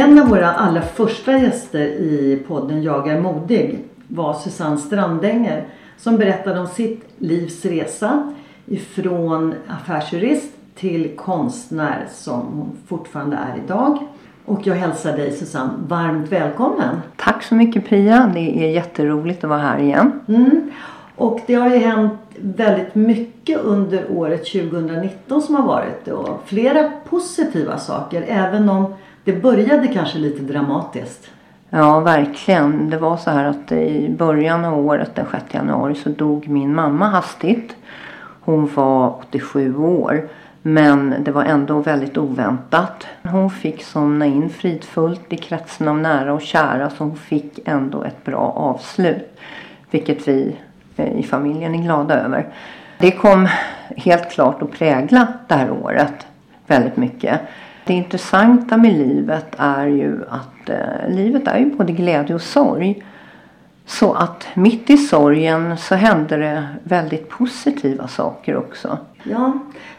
En av våra allra första gäster i podden Jag är modig var Susanne Strandänger som berättade om sitt livs resa ifrån affärsjurist till konstnär som hon fortfarande är idag. Och jag hälsar dig Susanne varmt välkommen. Tack så mycket Pia. Det är jätteroligt att vara här igen. Mm. Och det har ju hänt väldigt mycket under året 2019 som har varit och flera positiva saker även om det började kanske lite dramatiskt. Ja, verkligen. Det var så här att i början av året, den 6 januari, så dog min mamma hastigt. Hon var 87 år. Men det var ändå väldigt oväntat. Hon fick somna in fridfullt i kretsen av nära och kära så hon fick ändå ett bra avslut. Vilket vi eh, i familjen är glada över. Det kom helt klart att prägla det här året väldigt mycket. Det intressanta med livet är ju att eh, livet är ju både glädje och sorg. Så att mitt i sorgen så hände det väldigt positiva saker också. Ja,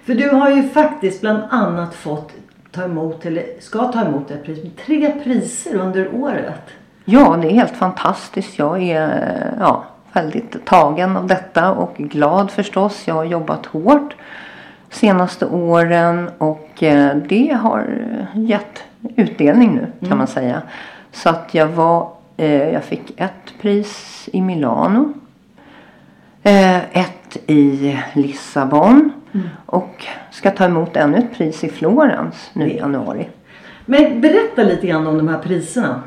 för du har ju faktiskt bland annat fått ta emot, eller ska ta emot ett pris, tre priser under året. Ja, det är helt fantastiskt. Jag är ja, väldigt tagen av detta och glad förstås. Jag har jobbat hårt senaste åren och eh, det har gett utdelning nu kan mm. man säga. Så att jag var, eh, jag fick ett pris i Milano. Eh, ett i Lissabon. Mm. Och ska ta emot ännu ett pris i Florens nu i januari. Men berätta lite grann om de här priserna.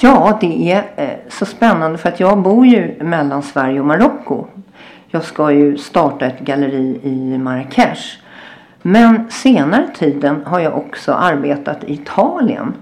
Ja, det är så spännande för att jag bor ju mellan Sverige och Marocko. Jag ska ju starta ett galleri i Marrakesh. Men senare tiden har jag också arbetat i Italien.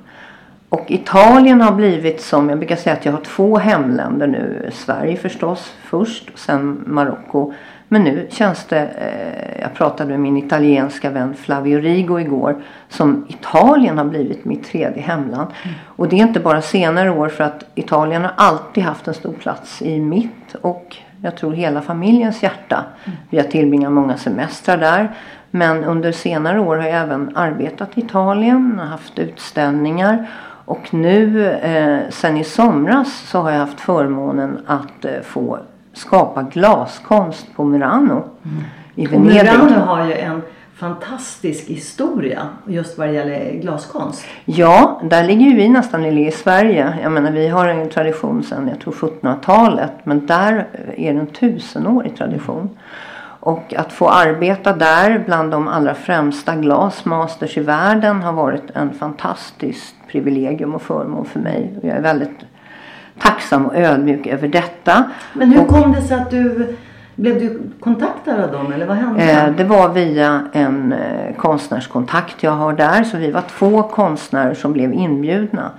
Och Italien har blivit som, jag brukar säga att jag har två hemländer nu. Sverige förstås först sen Marocko. Men nu känns det, eh, jag pratade med min italienska vän Flavio Rigo igår. Som Italien har blivit mitt tredje hemland. Mm. Och det är inte bara senare år för att Italien har alltid haft en stor plats i mitt och jag tror hela familjens hjärta. Mm. Vi har tillbringat många semestrar där. Men under senare år har jag även arbetat i Italien, haft utställningar. Och nu eh, sen i somras så har jag haft förmånen att eh, få skapa glaskonst på Murano mm. i Venedig. Murano har ju en fantastisk historia just vad det gäller glaskonst. Ja, där ligger ju vi nästan i Sverige. Jag menar vi har en tradition sedan jag tror 1700-talet men där är det en tusenårig tradition. Och att få arbeta där bland de allra främsta glasmasters i världen har varit en fantastiskt privilegium och förmån för mig. Och jag är väldigt tacksam och ödmjuk över detta. Men hur kom det sig att du blev du kontaktad av dem eller vad hände? Eh, det var via en eh, konstnärskontakt jag har där. Så vi var två konstnärer som blev inbjudna.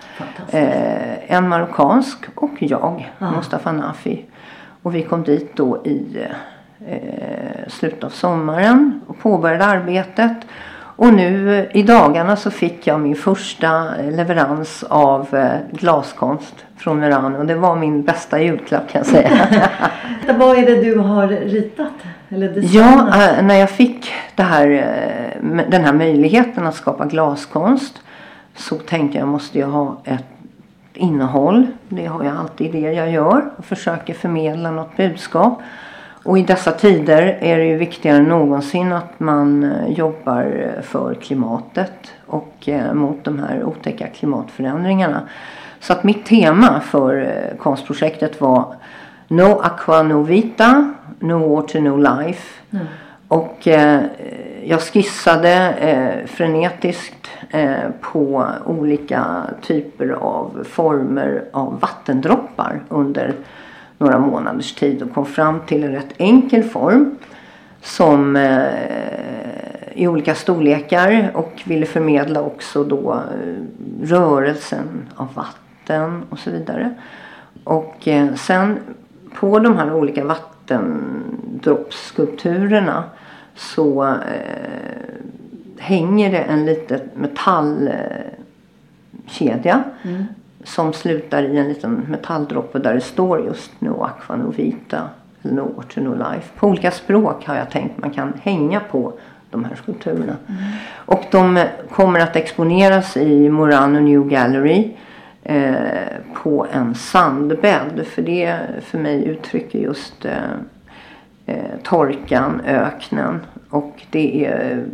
Eh, en marockansk och jag, ah. Mustafa Nafi. Och vi kom dit då i slutet av sommaren och påbörjade arbetet. Och nu i dagarna så fick jag min första leverans av eh, glaskonst från Murano. Det var min bästa julklapp kan jag säga. Vad är det du har ritat? Eller designat? Ja, äh, när jag fick här, den här möjligheten att skapa glaskonst så tänkte jag måste jag ha ett innehåll. Det har jag alltid det jag gör och försöker förmedla något budskap. Och i dessa tider är det ju viktigare än någonsin att man eh, jobbar för klimatet och mot de här otäcka klimatförändringarna. Så att mitt tema för konstprojektet var No Aqua No Vita, No Water No Life. Mm. Och eh, jag skissade eh, frenetiskt eh, på olika typer av former av vattendroppar under några månaders tid och kom fram till en rätt enkel form som eh, i olika storlekar och ville förmedla också då eh, rörelsen av vatten och så vidare. Och eh, sen på de här olika vattendroppsskulpturerna så eh, hänger det en liten metallkedja mm som slutar i en liten metalldroppe där det står just No Aqua No Vita eller No Water No Life. På olika språk har jag tänkt man kan hänga på de här skulpturerna. Mm. Och de kommer att exponeras i Morano New Gallery Eh, på en sandbädd. För det för mig uttrycker just eh, eh, torkan, öknen. Och det är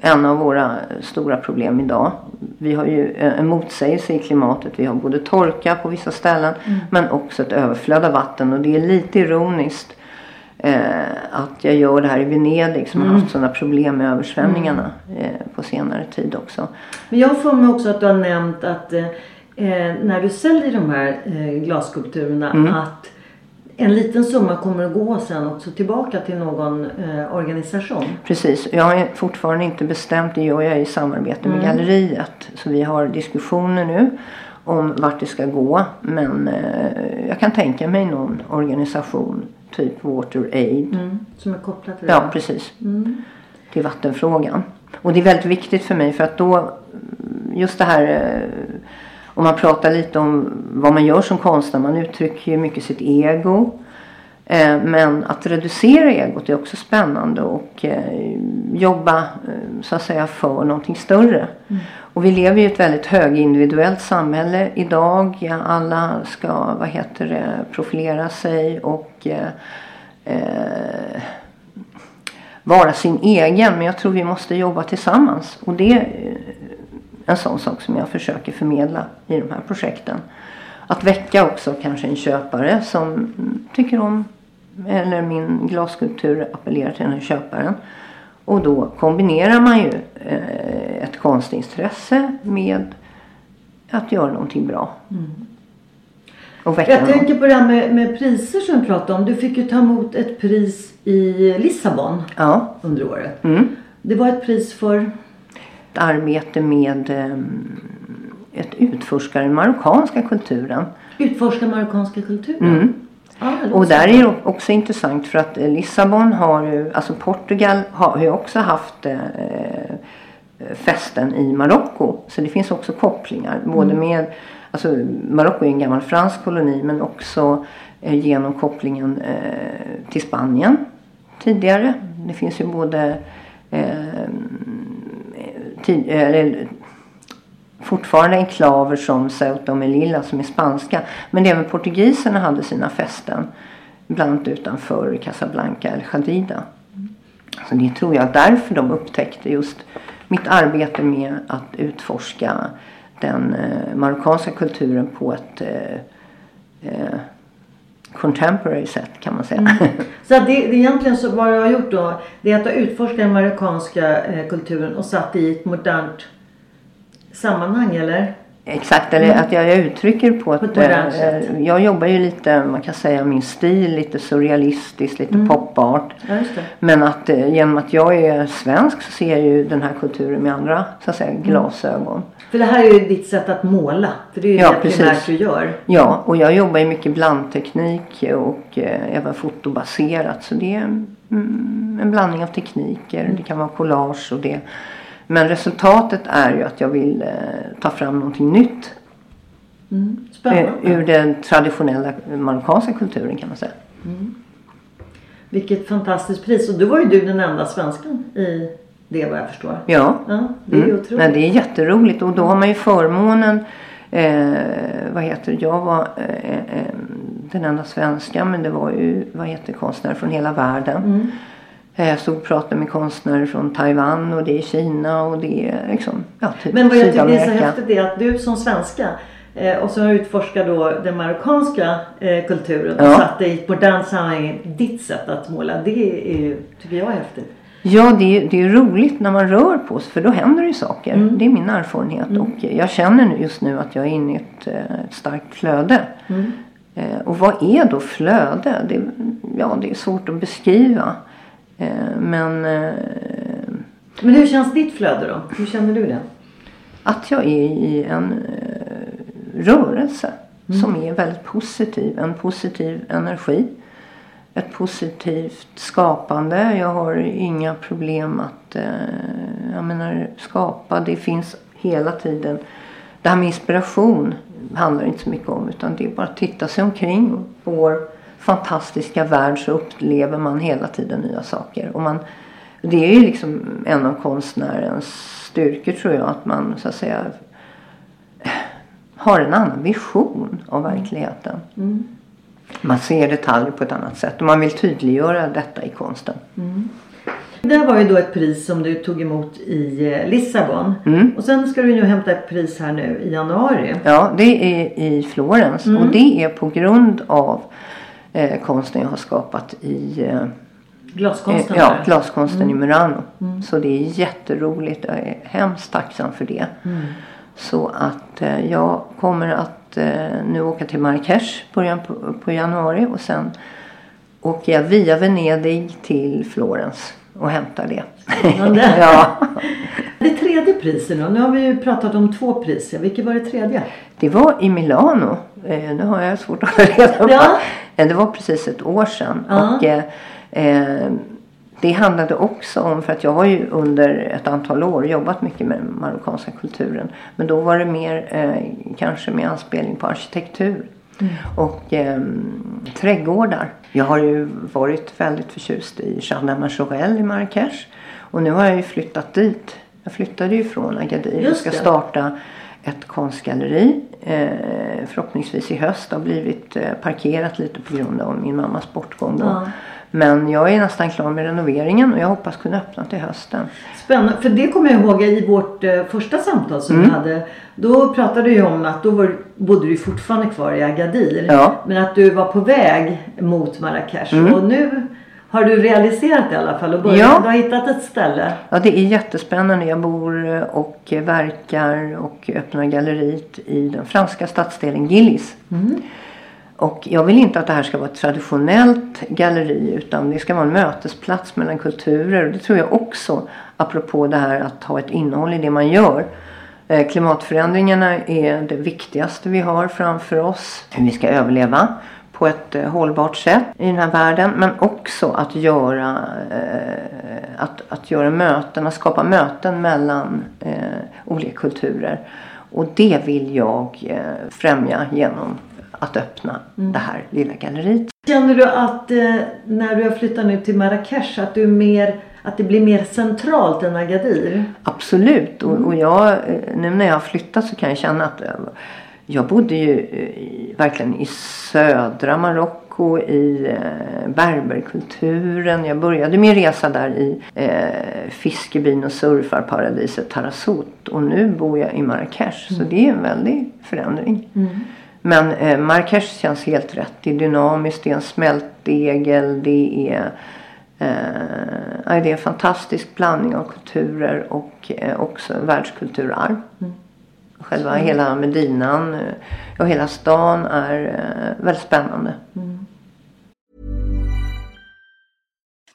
en av våra stora problem idag. Vi har ju en motsägelse i klimatet. Vi har både torka på vissa ställen mm. men också ett överflöd av vatten. Och det är lite ironiskt eh, att jag gör det här i Venedig som mm. har haft sådana problem med översvämningarna mm. eh, på senare tid också. Men jag får mig också att du har nämnt att eh, eh, när du säljer de här eh, glasskulpturerna mm. att en liten summa kommer att gå sen också tillbaka till någon eh, organisation. Precis. Jag har fortfarande inte bestämt. Det gör jag i samarbete med mm. galleriet. Så vi har diskussioner nu om vart det ska gå. Men eh, jag kan tänka mig någon organisation typ Water Aid. Mm, som är kopplad till det? Ja, precis. Mm. Till vattenfrågan. Och det är väldigt viktigt för mig för att då just det här eh, om man pratar lite om vad man gör som konstnär. Man uttrycker ju mycket sitt ego. Eh, men att reducera egot är också spännande och eh, jobba så att säga för någonting större. Mm. Och vi lever i ett väldigt högindividuellt samhälle idag. Alla ska vad heter det, profilera sig och eh, eh, vara sin egen. Men jag tror vi måste jobba tillsammans. Och det en sån sak som jag försöker förmedla i de här projekten. Att väcka också kanske en köpare som tycker om eller min glasskulptur appellerar till den här köparen. Och då kombinerar man ju eh, ett konstintresse med att göra någonting bra. Mm. Jag tänker på det här med, med, priser som du pratade om. Du fick ju ta emot ett pris i Lissabon ja. under året. Mm. Det var ett pris för? Arbete med um, ett utforska den marockanska kulturen. Utforska marockanska kulturen? Mm. Ah, och där är det också intressant för att Lissabon har ju, alltså Portugal har ju också haft eh, fästen i Marocko. Så det finns också kopplingar. Både mm. med, alltså Marocko är en gammal fransk koloni men också eh, genom kopplingen eh, till Spanien tidigare. Det finns ju både eh, tid, eller, fortfarande enklaver som Ceuta och Melilla som är spanska. Men även portugiserna hade sina fästen. Bland annat utanför Casablanca eller Jadida. Så det tror jag därför de upptäckte just mitt arbete med att utforska den eh, marockanska kulturen på ett eh, eh, contemporary sätt kan man säga. Mm. Så det, det egentligen så vad du har gjort då det är att har utforskat den marockanska eh, kulturen och satt i ett modernt sammanhang eller? Exakt, eller mm. att jag, jag uttrycker på, ett, på sätt. Jag jobbar ju lite, man kan säga min stil, lite surrealistiskt, lite mm. popart. Ja, Men att eh, genom att jag är svensk så ser jag ju den här kulturen med andra så att säga, mm. glasögon. För det här är ju ditt sätt att måla. För det är ju ja, det primärt du gör. Ja, och jag jobbar ju mycket blandteknik och eh, även fotobaserat. Så det är mm, en blandning av tekniker. Mm. Det kan vara collage och det. Men resultatet är ju att jag vill eh, ta fram någonting nytt. Mm. Spännande. Ur den traditionella marockanska kulturen kan man säga. Mm. Vilket fantastiskt pris. Och då var ju du den enda svenskan i det vad jag förstår. Ja, Ja, det är ju mm. otroligt. Men det är jätteroligt och då har man ju förmånen Eh, vad heter? Jag var eh, eh, den enda svenska men det var ju vad heter konstnärer från hela världen. Mm. Eh, Jag stod och pratade med konstnärer från Taiwan och det är Kina och det är liksom, ja, typ Men vad jag tycker är så häftigt är att du som svenska eh, och så utforskar då den marockanska eh, kulturen och Ja. satt det i ett modernt sammanhang, ditt sätt att måla. Det är ju, tycker jag är häftigt. Ja, det är, det är roligt när man rör på sig för då händer det ju saker. Det är min erfarenhet och jag känner just nu att jag är inne i ett, eh, ett starkt flöde. Eh, Och vad är då flöde? Det, ja, det är svårt att beskriva. Eh, Men eh, Men hur känns ditt flöde då? Hur känner du det? att jag är i en eh, rörelse som är väldigt positiv. En positiv energi. Ett positivt skapande. Jag har inga problem att jag menar, skapa. Det finns hela tiden. Det här med inspiration handlar inte så mycket om utan det är bara att titta sig omkring. Och vår fantastiska värld så upplever man hela tiden nya saker. Och man, det är ju liksom en av konstnärens styrkor tror jag att man så att säga har en annan vision av verkligheten. Man ser detaljer på ett annat sätt och man vill tydliggöra detta i konsten. Det här var ju då ett pris som du tog emot i eh, Lissabon. Mm. Och sen ska du ju hämta ett pris här nu i januari. Ja, det är i Florens och det är på grund av eh, konsten jag har skapat i eh, Glaskonsten Eh, Ja, glaskonsten i Murano. Så det är jätteroligt. Jag är hemskt tacksam för det. Så att eh, jag kommer att eh, nu åka till Marrakesh början på, på januari och sen åker jag via Venedig till Florens och hämtar det. Ja, Det tredje priset då? Nu har vi ju pratat om två priser. Vilket var det tredje? det var i Milano. Eh, nu har jag svårt att hålla reda på. Ja. Eh, Det var precis ett år sedan. Ja. Och, eh, eh, det handlade också om, för att jag har ju under ett antal år jobbat mycket med den marockanska kulturen. Men då var det mer eh, kanske med anspelning på arkitektur. Och eh, trädgårdar. Jag har ju varit väldigt förtjust i Jardin Majorelle i Marrakesh. Och nu har jag ju flyttat dit. Jag flyttade ju från Agadir och ska det. starta ett konstgalleri. Eh, förhoppningsvis i höst. Det har blivit eh, parkerat lite på grund av min mammas bortgång. Ja. Men jag är nästan klar med renoveringen och jag hoppas kunna öppna till hösten. Spännande. För det kommer jag ihåg i vårt eh, första samtal som Mm. vi hade. Då pratade du om att då var, bodde du fortfarande kvar i Agadir. Ja. Mm. Men att du var på väg mot Marrakesh. Och nu har du realiserat det i alla fall. Och börjat, Ja. Du har hittat ett ställe. Ja, det är jättespännande. Jag bor eh, och verkar och öppnar galleriet i den franska stadsdelen Gillis. Och jag vill inte att det här ska vara ett traditionellt galleri utan det ska vara en mötesplats mellan kulturer. Och det tror jag också, apropå det här att ha ett innehåll i det man gör. Eh, Klimatförändringarna är det viktigaste vi har framför oss. Hur vi ska överleva på ett eh, hållbart sätt i den här världen. Men också att göra, eh, att, att göra möten, att skapa möten mellan olika kulturer. Och det vill jag främja genom att öppna det här lilla galleriet. Känner du att när du har flyttat nu till Marrakesh att, du är mer, att det blir mer centralt än Agadir? Absolut. Och, och jag, eh, nu när jag har flyttat så kan jag känna att eh, jag bodde ju eh, i, verkligen i södra Marocko i eh, berberkulturen. Jag började min resa där i eh, fiskebyn och surfarparadiset Tarazout. Och nu bor jag i Marrakesh. Så det är en väldig förändring. Men eh, Marrakesh känns helt rätt. Det är dynamiskt, det är en smältdegel, det är Eh, det är en fantastisk blandning av kulturer och eh, också världskulturarv. Själva hela Medinan eh, och hela stan är eh, väldigt spännande.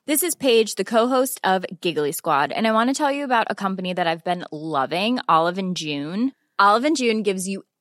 This is Paige, the co-host of Giggly Squad, and I want to tell you about a company that I've been loving, Olive and June. Olive and June gives you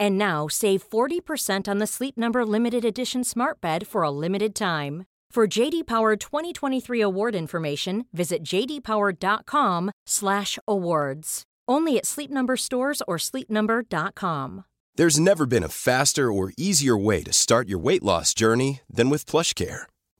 And now save 40% on the Sleep Number limited edition Smart Bed for a limited time. For JD Power 2023 award information, visit jdpower.com/awards. Only at Sleep Number stores or sleepnumber.com. There's never been a faster or easier way to start your weight loss journey than with PlushCare.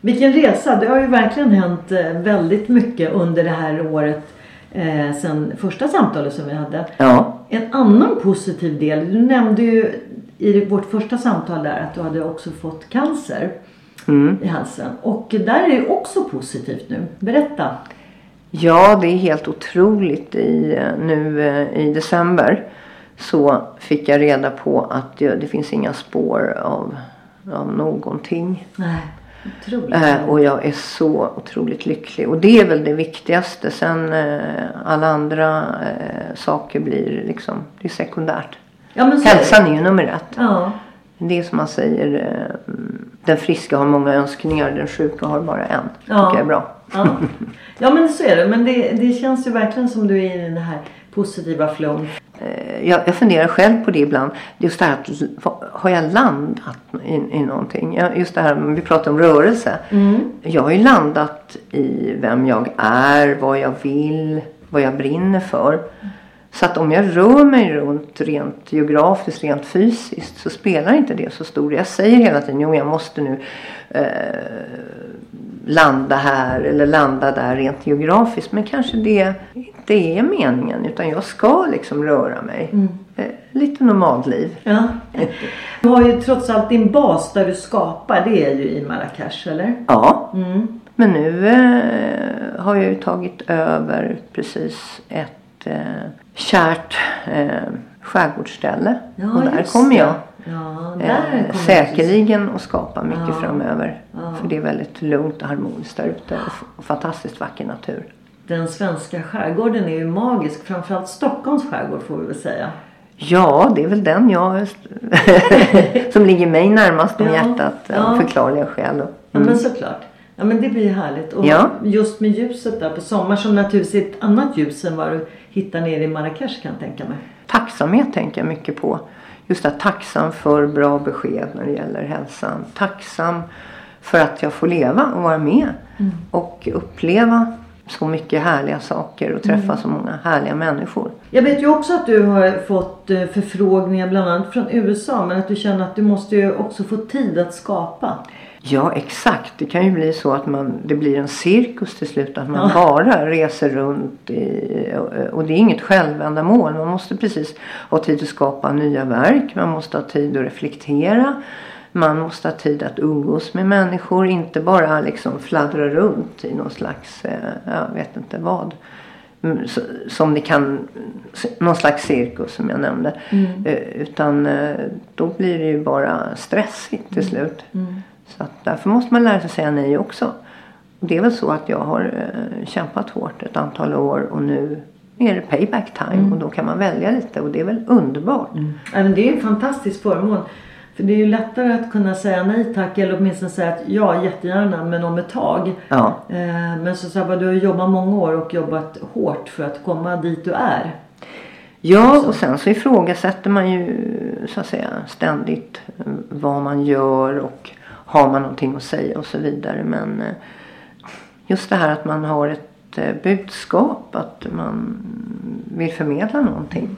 Vilken resa! Det har ju verkligen hänt eh, väldigt mycket under det här året eh, sen första samtalet som vi hade. Ja. En annan positiv del, du nämnde ju i vårt första samtal där att du hade också fått cancer Mm. i halsen. Och där är det också positivt nu. Berätta! Ja, det är helt otroligt. I, eh, nu eh, i december så fick jag reda på att det, det finns inga spår av, av någonting. Nej. Eh, och jag är så otroligt lycklig. Och det är väl det viktigaste. Sen eh, alla andra eh, saker blir liksom, det är sekundärt. ja, men det. Hälsan är ju nummer ett. Ja, Det är som man säger, eh, den friska har många önskningar, den sjuka har bara en. Ja. tycker jag är bra. ja. ja men så är det. Men det, det känns ju verkligen som du är i den här positiva flown. Eh, Jag, jag funderar själv på det ibland. Just det här att har jag landat i, i någonting? Just det här, vi pratar om rörelse. Jag har ju landat i vem jag är, vad jag vill, vad jag brinner för. Så att om jag rör mig runt rent geografiskt, rent fysiskt så spelar inte det så stor Jag säger hela tiden, jo jag måste nu eh, landa här eller landa där rent geografiskt. Men kanske det inte är meningen utan jag ska liksom röra mig. Eh, lite nomadliv. Ja. Du har ju trots allt din bas där du skapar. Det är ju i Marrakesh, eller? Ja. Men nu eh, har jag ju tagit över precis ett eh, kärt eh, skärgårdsställe. Ja, och där kommer det. jag Ja, där eh, säkerligen att skapa mycket Ja. framöver. För det är väldigt lugnt och harmoniskt där ute och och fantastiskt vacker natur. Den svenska skärgården är ju magisk. Framförallt Stockholms skärgård får vi väl säga. Ja, det är väl den jag som ligger mig närmast om Ja, hjärtat ja. av förklarliga skäl. Ja men såklart. Ja men det blir härligt. Och Ja. just med ljuset där på sommar som naturligtvis är ett annat ljus än vad du hittar nere i Marrakesh kan jag tänka mig. Tacksamhet tänker jag mycket på. Just att tacksam för bra besked när det gäller hälsan. Tacksam för att jag får leva och vara med. Och uppleva så mycket härliga saker och träffa så många härliga människor. Jag vet ju också att du har fått eh, förfrågningar bland annat från USA men att du känner att du måste ju också få tid att skapa. Ja, exakt. Det kan ju bli så att man, det blir en cirkus till slut. Att man Ja. bara reser runt. I, och det är inget självändamål. Man måste precis ha tid att skapa nya verk. Man måste ha tid att reflektera. Man måste ha tid att umgås med människor. Inte bara liksom fladdra runt i någon slags, eh, jag vet inte vad. Mm, Som det kan, någon slags cirkus som jag nämnde. Eh, Utan eh, då blir det ju bara stressigt till slut. Så att därför måste man lära sig säga nej också. Det är väl så att jag har kämpat hårt ett antal år och nu är det payback time och då kan man välja lite och det är väl underbart. Ja, men det är en fantastisk förmån. För det är ju lättare att kunna säga nej tack eller åtminstone säga att ja jättegärna men om ett tag. Ja. Eh, men så sa du har jobbat många år och jobbat hårt för att komma dit du är. Ja och sen så ifrågasätter man ju så att säga ständigt eh, vad man gör och har man någonting att säga och så vidare. Men eh, just det här att man har ett budskap, att man vill förmedla någonting.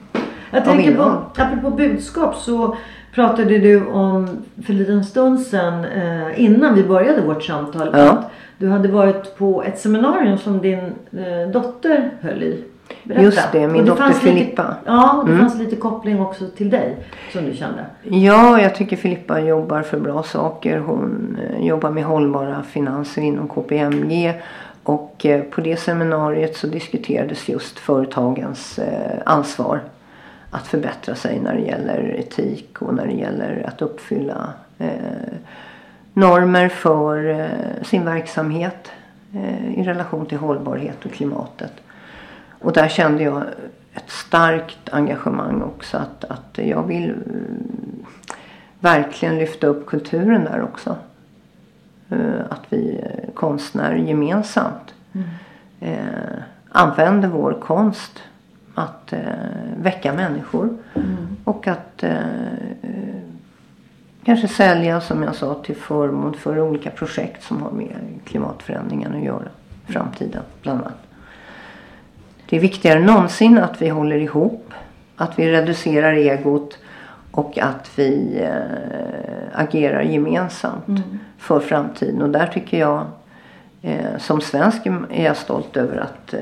Jag tänker på, apropå budskap så pratade du om för en liten stund sedan eh, innan vi började vårt samtal Ja. att du hade varit på ett seminarium som din eh, dotter höll i. Berätta. Just det, min Och dotter fanns lite- Filippa. Ja, det Mm. fanns lite koppling också till dig som du kände. Ja, jag tycker Filippa jobbar för bra saker. Hon eh, jobbar med hållbara finanser inom KPMG. Och eh, på det seminariet så diskuterades just företagens eh, ansvar att förbättra sig när det gäller etik och när det gäller att uppfylla eh, normer för eh, sin verksamhet eh, i relation till hållbarhet och klimatet. Och där kände jag ett starkt engagemang också att, att jag vill mm, verkligen lyfta upp kulturen där också. Eh, Att vi eh, konstnärer gemensamt eh, använder vår konst att eh, väcka människor. Och att eh, eh, kanske sälja som jag sa till förmån för olika projekt som har med klimatförändringen att göra. Framtiden bland annat. Det är viktigare än någonsin att vi håller ihop. Att vi reducerar egot och att vi eh, agerar gemensamt för framtiden. Och där tycker jag eh, som svensk är jag stolt över att eh,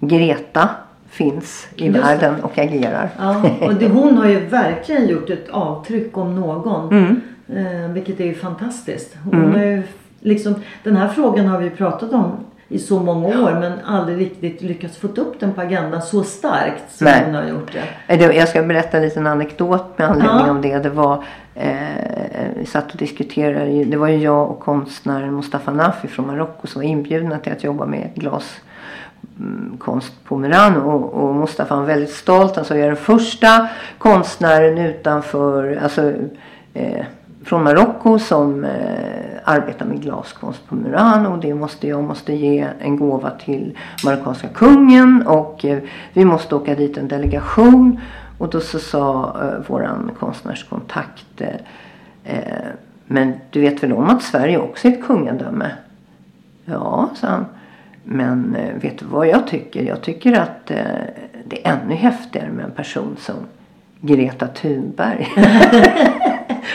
Greta finns i Just världen och agerar. Ja, och det, hon har ju verkligen gjort ett avtryck om någon. Mm. Eh, vilket är ju fantastiskt. Hon har ju liksom, den här frågan har vi pratat om i så många år men aldrig riktigt lyckats få upp den på agendan så starkt som Nej. hon har gjort det. Eh, Jag ska berätta en liten anekdot med anledning Ja. om det. Det var, eh, vi satt och diskuterade. Det var ju jag och konstnären Mustafa Nafi från Marocko som var inbjudna till att jobba med konst på Murano. Och, och Mustafa var väldigt stolt. Han jag är den första konstnären utanför, alltså eh, från Marocko som eh, arbetar med glaskonst på Murano. Och det måste jag måste ge en gåva till marockanska kungen. Och eh, vi måste åka dit en delegation. Och då så sa eh, våran konstnärskontakt eh, eh men du vet väl om att Sverige också är ett kungadöme? Ja, sa han. Men eh, vet du vad jag tycker? Jag tycker att eh, det är ännu häftigare med en person som Greta Thunberg.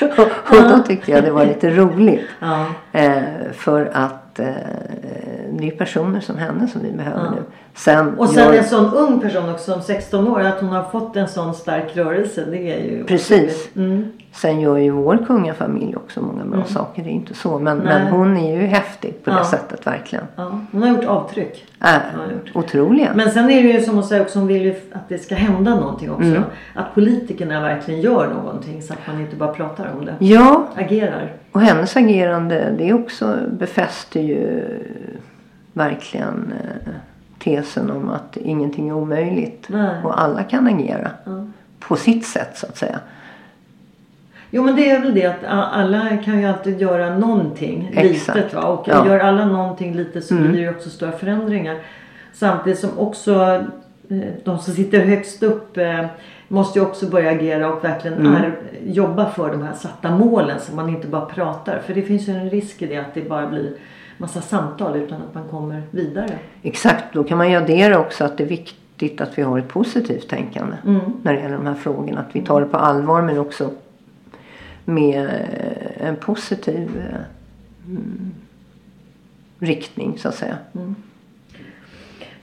och, och då tyckte jag det var lite roligt. Ja. Eh, för att eh, det är personer som henne som vi behöver Ja. nu. Sen, Och sen jag- en sån ung person också som 16 år. Att hon har fått en sån stark rörelse. Det är ju Precis. Mm. Sen gör ju vår kungafamilj också många bra saker. Det är inte så. Men, men hon är ju häftig på det Ja. sättet verkligen. Ja, hon har gjort avtryck. Äh, har gjort. otroliga. Men sen är det ju som hon säger också, hon vill ju att det ska hända någonting också. Mm. Att politikerna verkligen gör någonting så att man inte bara pratar om det. Ja, Agerar. Och hennes agerande det också befäster ju verkligen eh, tesen om att ingenting är omöjligt. Nej. Och alla kan agera. Ja. På sitt sätt så att säga. Jo men det är väl det att alla kan ju alltid göra någonting Exakt. litet va. Och Ja. gör alla någonting litet så Mm. blir det också stora förändringar. Samtidigt som också eh, de som sitter högst upp eh, måste ju också börja agera och verkligen Mm. ar- jobba för de här satta målen så man inte bara pratar. För det finns ju en risk i det att det bara blir massa samtal utan att man kommer vidare. Exakt, då kan man ju addera också att det är viktigt att vi har ett positivt tänkande Mm. när det gäller de här frågorna. Att vi tar det på allvar men också med eh, en positiv eh, mm, riktning så att säga.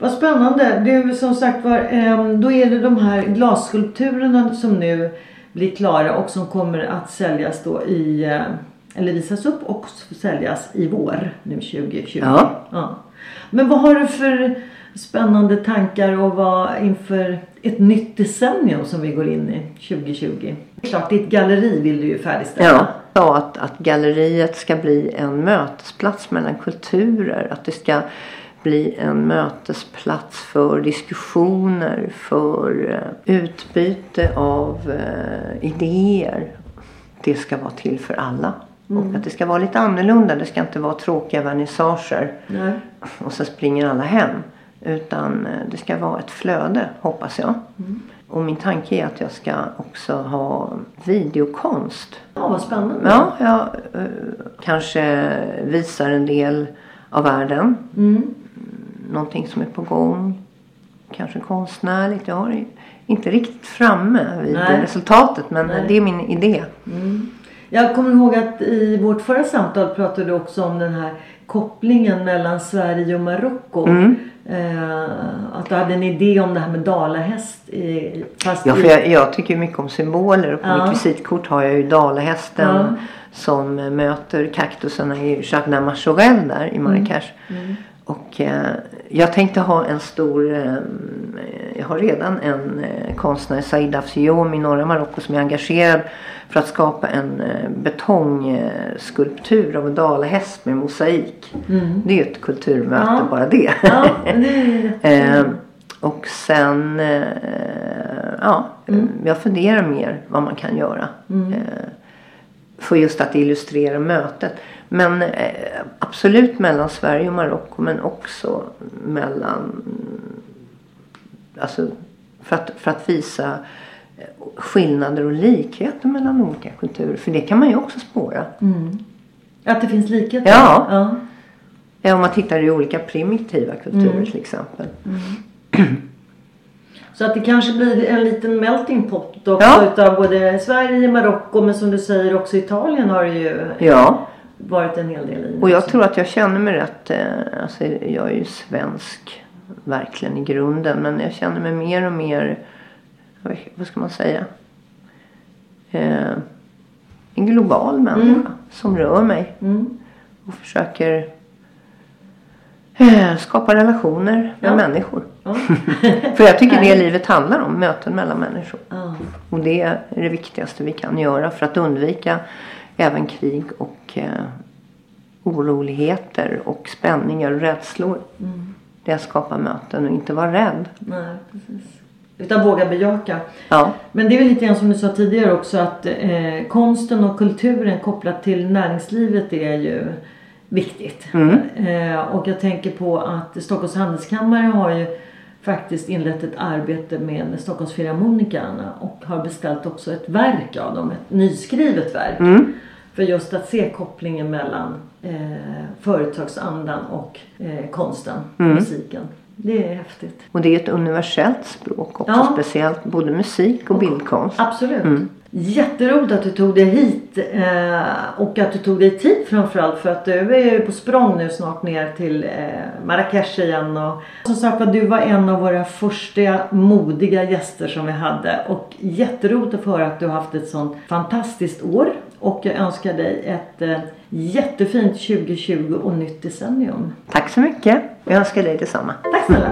Vad spännande. Du som sagt var, ehm, då är det de här glasskulpturerna som nu blir klara och som kommer att säljas då i, eh, eller visas upp och säljas i vår nu 2020. Ja. Men vad har du för spännande tankar och vad inför ett nytt decennium som vi går in i 2020? Klart, ditt galleri vill du ju färdigställa. Ja, ja att, att galleriet ska bli en mötesplats mellan kulturer. Att det ska bli en mötesplats för diskussioner, för eh, utbyte av eh, idéer. Det ska vara till för alla. Och att det ska vara lite annorlunda. Det ska inte vara tråkiga vernissager Nej. och så springer alla hem. Utan eh, det ska vara ett flöde, hoppas jag. Och min tanke är att jag ska också ha videokonst. Ja, vad spännande. Ja, jag eh, kanske visar en del av världen. Mm. Någonting som är på gång. Kanske konstnärligt. Jag har inte riktigt framme vid Nej. resultatet men Nej. det är min idé. Jag kommer ihåg att i vårt förra samtal pratade du också om den här kopplingen mellan Sverige och Marocko. Mm. Eh, att du hade en idé om det här med dalahäst. I, fast Ja, för jag, jag tycker mycket om symboler och på Ja. mitt visitkort har jag ju dalahästen Ja. som möter kaktusarna i Jardin Majorelle där i Marrakesh. Mm. Och eh, jag tänkte ha en stor, eh, jag har redan en eh, konstnär, Said Afsiom i norra Marocko som är engagerad för att skapa en eh, betongskulptur av en dalahäst med mosaik. Det är ju ett kulturmöte Ja. bara det. Ja, det och sen, ja, jag funderar mer vad man kan göra. Eh, för just att illustrera mötet. Men eh, absolut mellan Sverige och Marocko men också mellan, alltså för att, för att visa eh, skillnader och likheter mellan olika kulturer. För det kan man ju också spåra. Att det finns likheter? Ja. ja. Ja, om man tittar i olika primitiva kulturer till exempel. Så att det kanske blir en liten melting pot också Ja. utav både Sverige, Marocko men som du säger också Italien har det ju Ja. varit en hel del i. Och jag också. tror att jag känner mig rätt, eh, alltså jag är ju svensk verkligen i grunden. Men jag känner mig mer och mer, vad- ska man säga? Eh, en global människa som rör mig. Och försöker skapa relationer med Ja. människor. Ja. För jag tycker det livet handlar om, möten mellan människor. Ja. Och det är det viktigaste vi kan göra för att undvika även krig och eh, oroligheter och spänningar och rädslor. Det är att skapa möten och inte vara rädd. Nej, precis. Utan våga bejaka. Ja, Men det är väl lite grann som du sa tidigare också att eh, konsten och kulturen kopplat till näringslivet är ju viktigt. Eh, och jag tänker på att Stockholms handelskammare har ju faktiskt inlett ett arbete med Stockholms Filharmonikerna och har beställt också ett verk av dem, ett nyskrivet verk. För just att se kopplingen mellan eh, företagsandan och eh, konsten, musiken. Det är häftigt. och det är ett universellt språk också. Ja. Speciellt både musik och bildkonst. Absolut. Jätteroligt att du tog dig hit eh, och att du tog dig tid framförallt för att du är på språng nu snart ner till eh, Marrakesh igen. Och, som sagt var, du var en av våra första modiga gäster som vi hade och jätteroligt att få höra att du har haft ett sånt fantastiskt år och jag önskar dig ett eh, jättefint 2020 och nytt decennium. Tack så mycket. Jag önskar dig detsamma. Tack snälla!